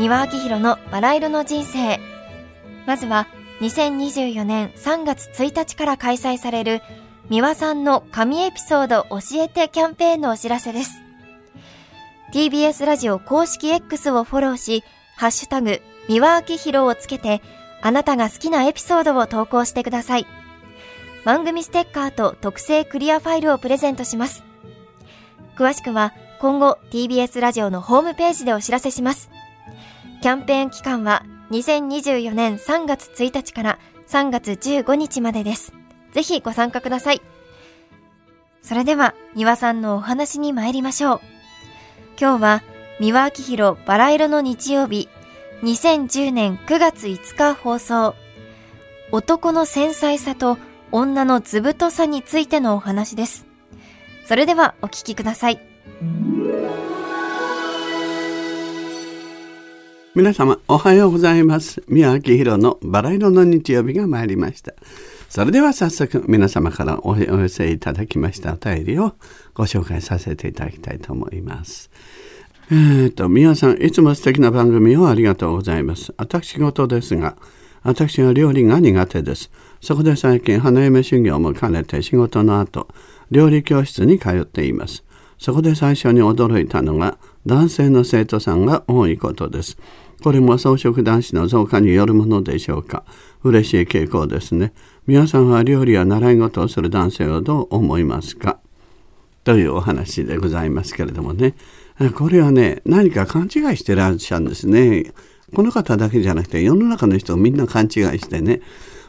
三輪明宏のバラ色の人生。まずは、2024年3月1日から開催される、三輪さんの神エピソード教えてキャンペーンのお知らせです。TBS ラジオ公式 X をフォローし、ハッシュタグ、三輪明宏をつけて、あなたが好きなエピソードを投稿してください。番組ステッカーと特製クリアファイルをプレゼントします。詳しくは今後 TBS ラジオのホームページでお知らせします。キャンペーン期間は2024年3月1日から3月15日までです。ぜひご参加ください。それでは、三輪さんのお話に参りましょう。今日は、三輪明宏バラ色の日曜日、2010年9月5日放送。男の繊細さと女の図太さについてのお話です。それではお聞きください。皆様おはようございます。宮明宏のバラ色の日曜日が参りました。それでは早速皆様からお寄せいただきましたお便りをご紹介させていただきたいと思います。えっ、ー、と、宮さん、いつも素敵な番組をありがとうございます。私事ですが、私は料理が苦手です。そこで最近花嫁修行も兼ねて仕事の後、料理教室に通っています。そこで最初に驚いたのが男性の生徒さんが多いことです。これも草食男子の増加によるものでしょうか。嬉しい傾向ですね。皆さんは料理や習い事をする男性をどう思いますか？というお話でございますけれどもね。これはね、何か勘違いしてらっしゃるんですね。この方だけじゃなくて世の中の人みんな勘違いしてね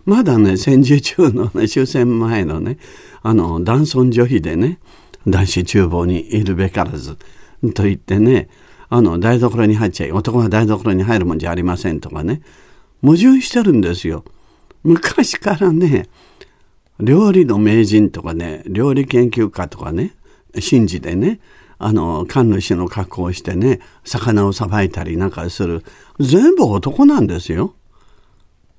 まだね戦時中のね終戦前のねあの男尊女卑でね男子厨房にいるべからずと言ってねあの台所に入っちゃい男は台所に入るもんじゃありませんとかね矛盾してるんですよ。昔からね料理の名人とかね料理研究家とかね信じてねあの神主の格好をしてね魚をさばいたりなんかする全部男なんですよ。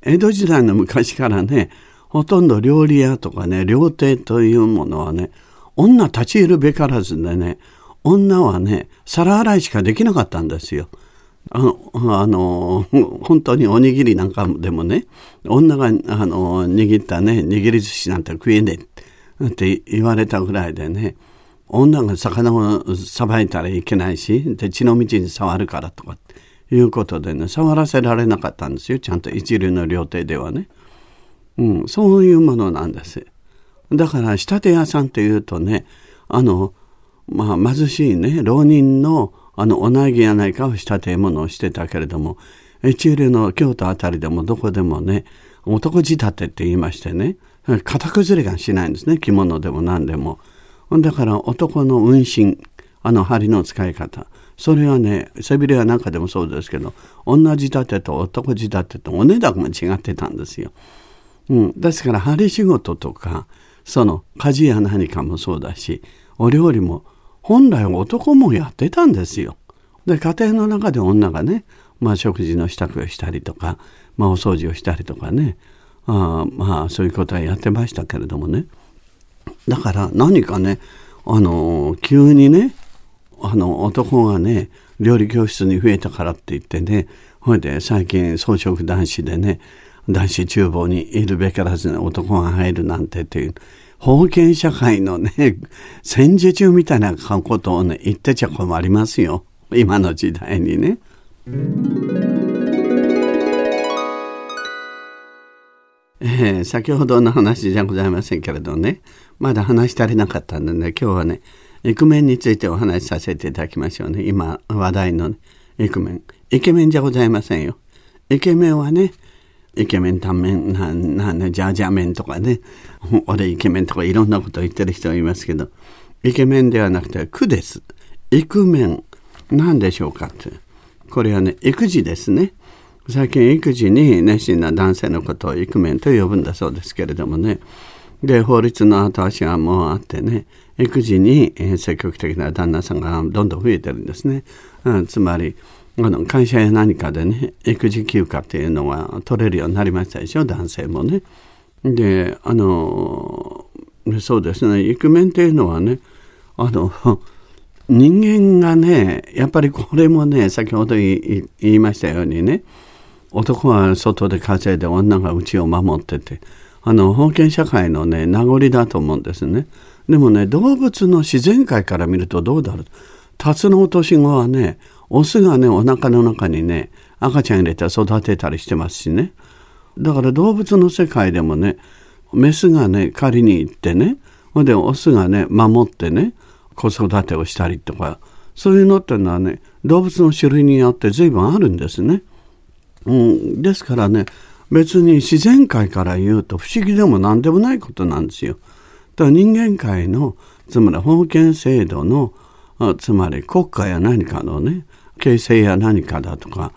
江戸時代の昔からねほとんど料理屋とかね料亭というものはね女立ち入るべからずでね女はね皿洗いしかできなかったんですよ。あのあの本当におにぎりなんかでもね女があの握ったね握り寿司なんて食えねえって言われたぐらいでね女が魚をさばいたらいけないしで血の道に触るからとかいうことでね触らせられなかったんですよ。ちゃんと一流の料亭ではね、うん、そういうものなんです。だから仕立て屋さんというとねあのまあ貧しいね浪人のあのおなぎやないかを仕立て物をしてたけれども一流の京都あたりでもどこでもね男仕立てって言いましてね。型崩れがしないんですね着物でも何でも。だから男の運針あの針の使い方。それはね背びれやなんかでもそうですけど女仕立てと男仕立てとお値段も違ってたんですよ。うん、ですから針仕事とかその家事や何かもそうだしお料理も本来男もやってたんですよ。で家庭の中で女がね、まあ、食事の支度をしたりとか、まあ、お掃除をしたりとかねあまあそういうことはやってましたけれどもねだから何かねあの急にねあの男がね料理教室に増えたからって言ってねほいで最近装飾男子でね男子厨房にいるべからず男が入るなんてっていう封建社会のね戦時中みたいなことをね言ってちゃ困りますよ今の時代にね。えー、先ほどの話じゃございませんけれどねまだ話し足りなかったんでね今日はねイクメンについてお話しさせていただきましょうね。今話題の、ね、イクメン。イケメンじゃございませんよ。イケメンはね、イケメン、タンメン、な、な、な、ジャージャーメンとかね、俺イケメンとかいろんなこと言ってる人いますけど、イケメンではなくて、苦です。イクメン、何でしょうかって。これはね、育児ですね。最近育児に熱心な男性のことをイクメンと呼ぶんだそうですけれどもね。で、法律の後足がもうあってね、育児に積極的な旦那さんがどんどん増えてるんですね。うん、つまりあの会社や何かでね育児休暇っていうのが取れるようになりましたでしょ男性もね。であのそうですねイクメンっていうのはねあの 人間がねやっぱりこれもね先ほど言いましたようにね男は外で稼いで女が家を守っててあの封建社会のね名残だと思うんですね。でもね動物の自然界から見るとどうだろうタツノオトシゴはねオスがねお腹の中にね赤ちゃん入れて育てたりしてますしねだから動物の世界でもねメスがね狩りに行ってねほんでオスがね守ってね子育てをしたりとかそういうのっていうのはね動物の種類によって随分あるんですね。うん、ですからね別に自然界から言うと不思議でも何でもないことなんですよ。だから人間界のつまり封建制度のつまり国家や何かのね形成や何かだとか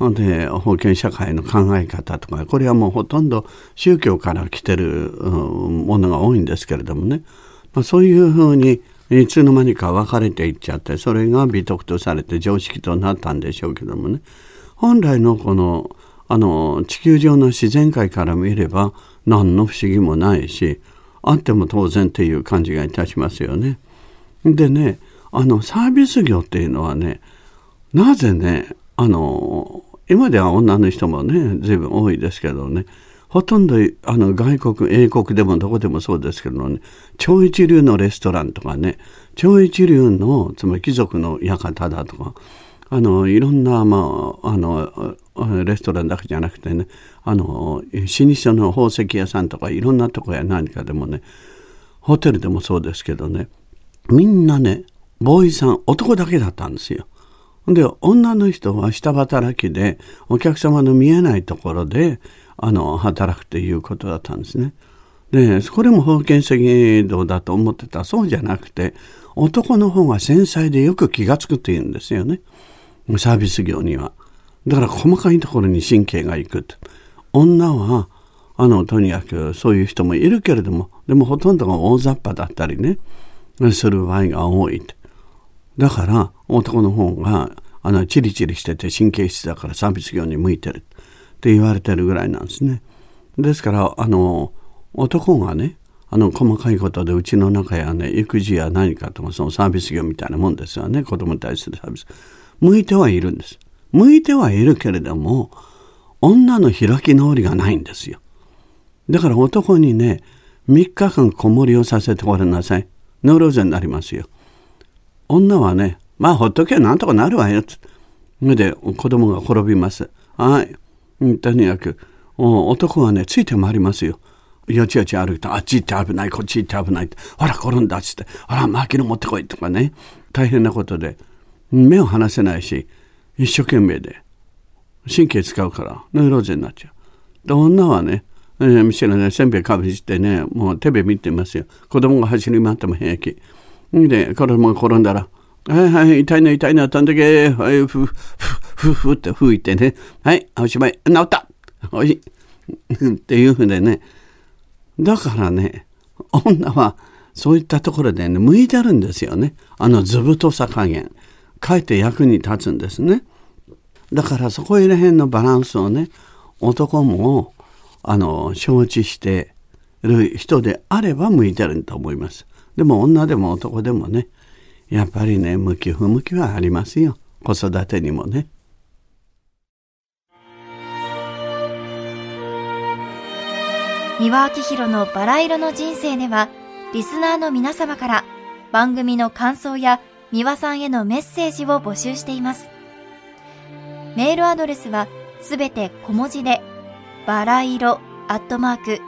で封建社会の考え方とかこれはもうほとんど宗教から来てるものが多いんですけれどもね、そういうふうにいつの間にか分かれていっちゃってそれが美徳とされて常識となったんでしょうけどもね本来のこのあの地球上の自然界から見れば何の不思議もないしあっても当然っていう感じがいたしますよね。でねあのサービス業っていうのはねなぜねあの今では女の人もね随分多いですけどねほとんどあの外国英国でもどこでもそうですけどね超一流のレストランとかね超一流のつまり貴族の館だとかあのいろんな、まあ、あのレストランだけじゃなくてねあの老舗の宝石屋さんとかいろんなとこや何かでもねホテルでもそうですけどねみんなねボーイさん男だけだったんですよ。で女の人は下働きでお客様の見えないところであの働くということだったんですね。でこれも封建制度だと思ってたそうじゃなくて男の方が繊細でよく気が付くっていうんですよねサービス業には。だから細かいところに神経がいく女はあのとにかくそういう人もいるけれどもでもほとんどが大雑把だったりねする場合が多いだから男の方があのチリチリしてて神経質だからサービス業に向いてるって言われてるぐらいなんですね。ですからあの男がねあの細かいことでうちの中やね育児や何かとかそのサービス業みたいなもんですよね。子供に対するサービス。向いてはいるんです。向いてはいるけれども女の開き直りがないんですよ。だから男にね3日間子守りをさせてごらんなさい。ノーローゼになりますよ。女はねまあほっとけばなんとかなるわよそで子供が転びます。はい。とにかく男はねついて回りますよ。よちよち歩いてあっち行って危ないこっち行って危ないほら転んだっつって。ほら薪の持ってこいとかね。大変なことで。目を離せないし一生懸命で。神経使うからノイローゼになっちゃう。で女はねえー、店のねせんべいかぶしてねもう手べ見てますよ。子供が走り回っても平気。で子供が転んだら「はいはい痛いな痛いな飛んでけはいふふふふって吹いてねはいおしまい治ったおいっていうふうでねだからね女はそういったところでね向いてるんですよねあの図太さ加減かえって役に立つんですねだからそこら辺のバランスをね男もあの承知してる人であれば向いてると思います。でも女でも男でもねやっぱりね向き不向きはありますよ。子育てにもね。三輪明宏のバラ色の人生ではリスナーの皆様から番組の感想や三輪さんへのメッセージを募集しています。メールアドレスはすべて小文字でバラ色アットマーク